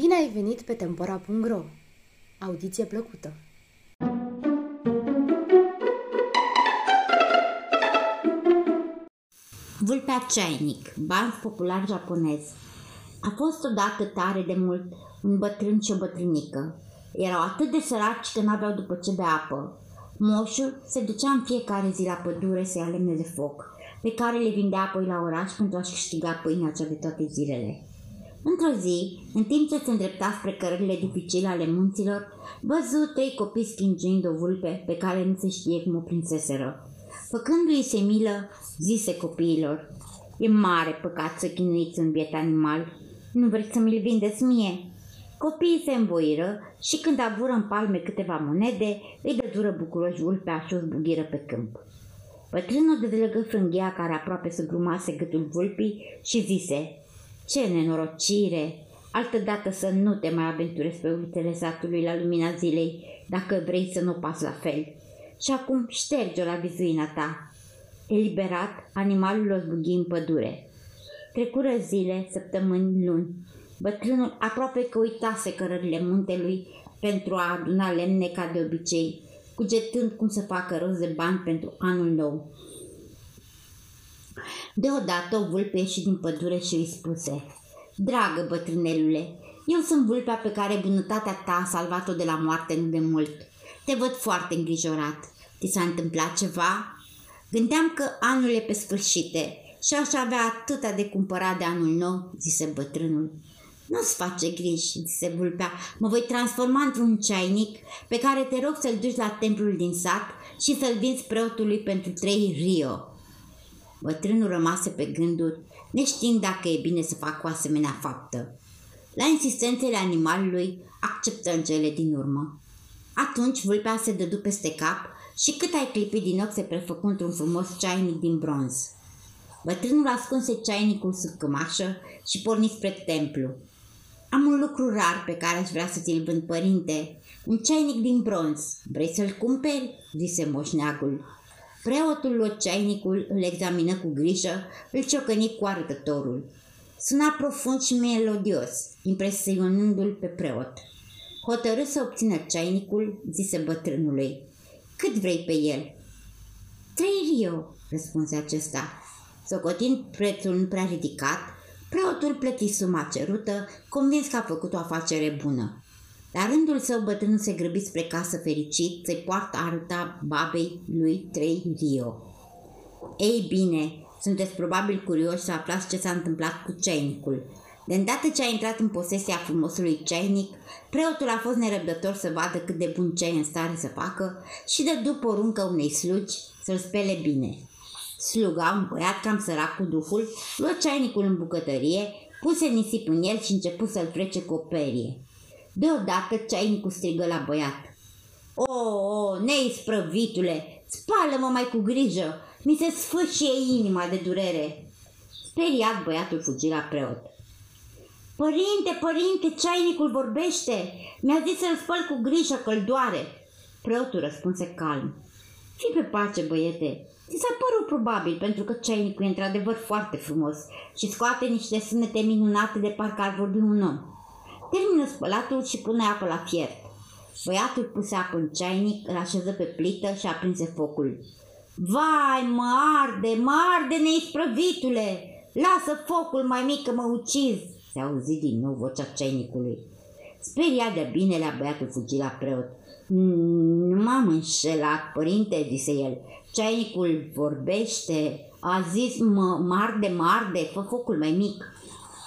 Bine ai venit pe Tempora.ro! Audiție plăcută! Vulpea ceainic, ban popular japonez. A fost odată tare de mult un bătrân și o bătrânică. Erau atât de săraci că n-aveau după ce bea apă. Moșul se ducea în fiecare zi la pădure să ia lemne de foc, pe care le vindea apoi la oraș pentru a-și câștiga pâinea cea de toate zilele. Într-o zi, în timp ce se îndrepta spre cărările dificile ale munților, văzu trei copii spingind o vulpe pe care nu se știe cum o prinseseră. Făcându-i se milă, zise copiilor, E mare păcat să chinuiți un biet animal. Nu vreți să mi-l vindeți mie?" Copiii se învoiră și când avură în palme câteva monede, îi dădură bucuroși vulpea și o zbugiră pe câmp. Bătrânul dezlegă frânghia care aproape să grumase gâtul vulpii și zise, Ce nenorocire! Altădată să nu te mai aventurezi pe ulițele satului la lumina zilei, dacă vrei să nu pas la fel. Și acum șterge-o la vizuina ta. Eliberat, animalul o zbughi în pădure. Trecură zile, săptămâni, luni. Bătrânul aproape că uitase cărările muntelui pentru a aduna lemne ca de obicei, cugetând cum să facă rost de bani pentru anul nou. Deodată o vulpe ieși din pădure și îi spuse Dragă bătrânelule, eu sunt vulpea pe care bunătatea ta a salvat-o de la moarte nu de mult. Te văd foarte îngrijorat. Ți s-a întâmplat ceva? Gândeam că anul e pe sfârșite și aș avea atâta de cumpărat de anul nou, zise bătrânul. Nu-ți face griji, zise vulpea, mă voi transforma într-un ceainic pe care te rog să-l duci la templul din sat și să-l vinzi preotului pentru trei rio. Bătrânul rămase pe gânduri, neștiind dacă e bine să facă o asemenea faptă. La insistențele animalului, acceptă în cele din urmă. Atunci vulpea se dădu peste cap și cât ai clipit din ochi se prefăcu într-un frumos ceainic din bronz. Bătrânul ascunse ceainicul sub cămașă și porni spre templu. Am un lucru rar pe care aș vrea să ți-l vând, părinte. Un ceainic din bronz. Vrei să-l cumperi?" zise moșneagul. Preotul luă ceainicul, îl examină cu grijă, îl ciocăni cu arătătorul. Suna profund și melodios, impresionându-l pe preot. Hotărâ să obțină ceainicul, zise bătrânului. Cât vrei pe el? Trei rio, răspunse acesta. Socotind prețul nu prea ridicat, preotul plăti suma cerută, convins că a făcut o afacere bună. La rândul său bătrânul se grăbi spre casă fericit să-i poartă arăta babei lui trei rio. Ei bine, sunteți probabil curioși să aflați ce s-a întâmplat cu ceinicul. De îndată ce a intrat în posesia frumosului ceinic, preotul a fost nerăbdător să vadă cât de bun cei în stare să facă și de după poruncă unei slugi să-l spele bine. Sluga, un băiat cam sărac cu duhul, luă ceainicul în bucătărie, puse nisip în el și început să-l frece cu o perie. Deodată ceainicul strigă la băiat. O, o, neisprăvitule, spală-mă mai cu grijă, mi se sfâșie inima de durere. Speriat, băiatul fugi la preot. Părinte, părinte, ceainicul vorbește. Mi-a zis să-l spăl cu grijă că-l doare. Preotul răspunse calm. Fii pe pace, băiete. Ți s-a părut probabil, pentru că ceainicul e într-adevăr foarte frumos și scoate niște sunete minunate de parcă ar vorbi un om. Termină spălatul și pune apă la fiert. Băiatul puse apă în ceainic, îl așeză pe plită și aprinse focul. Vai, mă arde, mă arde neisprăvitule! Lasă focul mai mic că mă ucizi! Se auzi din nou vocea ceinicului. Speria de binele a băiatul fugi la preot. Nu m-am înșelat, părinte, zise el. Ceinicul vorbește, a zis mă marde, marde, fă focul mai mic.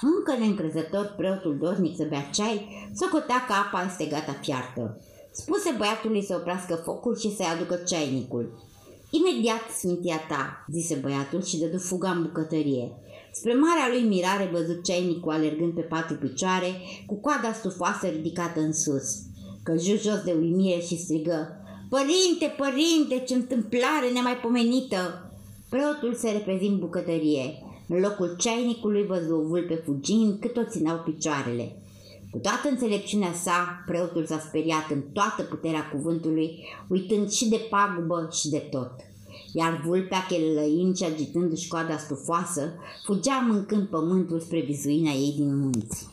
Încă neîncrezător preotul dornic să bea ceai, socotea că apa este gata fiartă. Spuse băiatului să oprească focul și să-i aducă ceinicul. Imediat, sfintia ta, zise băiatul și dădu fuga în bucătărie. Spre marea lui mirare văzut ceinicul alergând pe patru picioare, cu coada stufoasă ridicată în sus. Căju jos de uimire și strigă, Părinte, părinte, ce întâmplare nemaipomenită! Preotul se repezi în bucătărie. În locul ceinicului văzu o vulpe fugind cât o țineau picioarele. Cu toată înțelepciunea sa, preotul s-a speriat în toată puterea cuvântului, uitând și de pagubă și de tot iar vulpea chelăind și agitându-și coada stufoasă, fugea mâncând pământul spre vizuina ei din munți.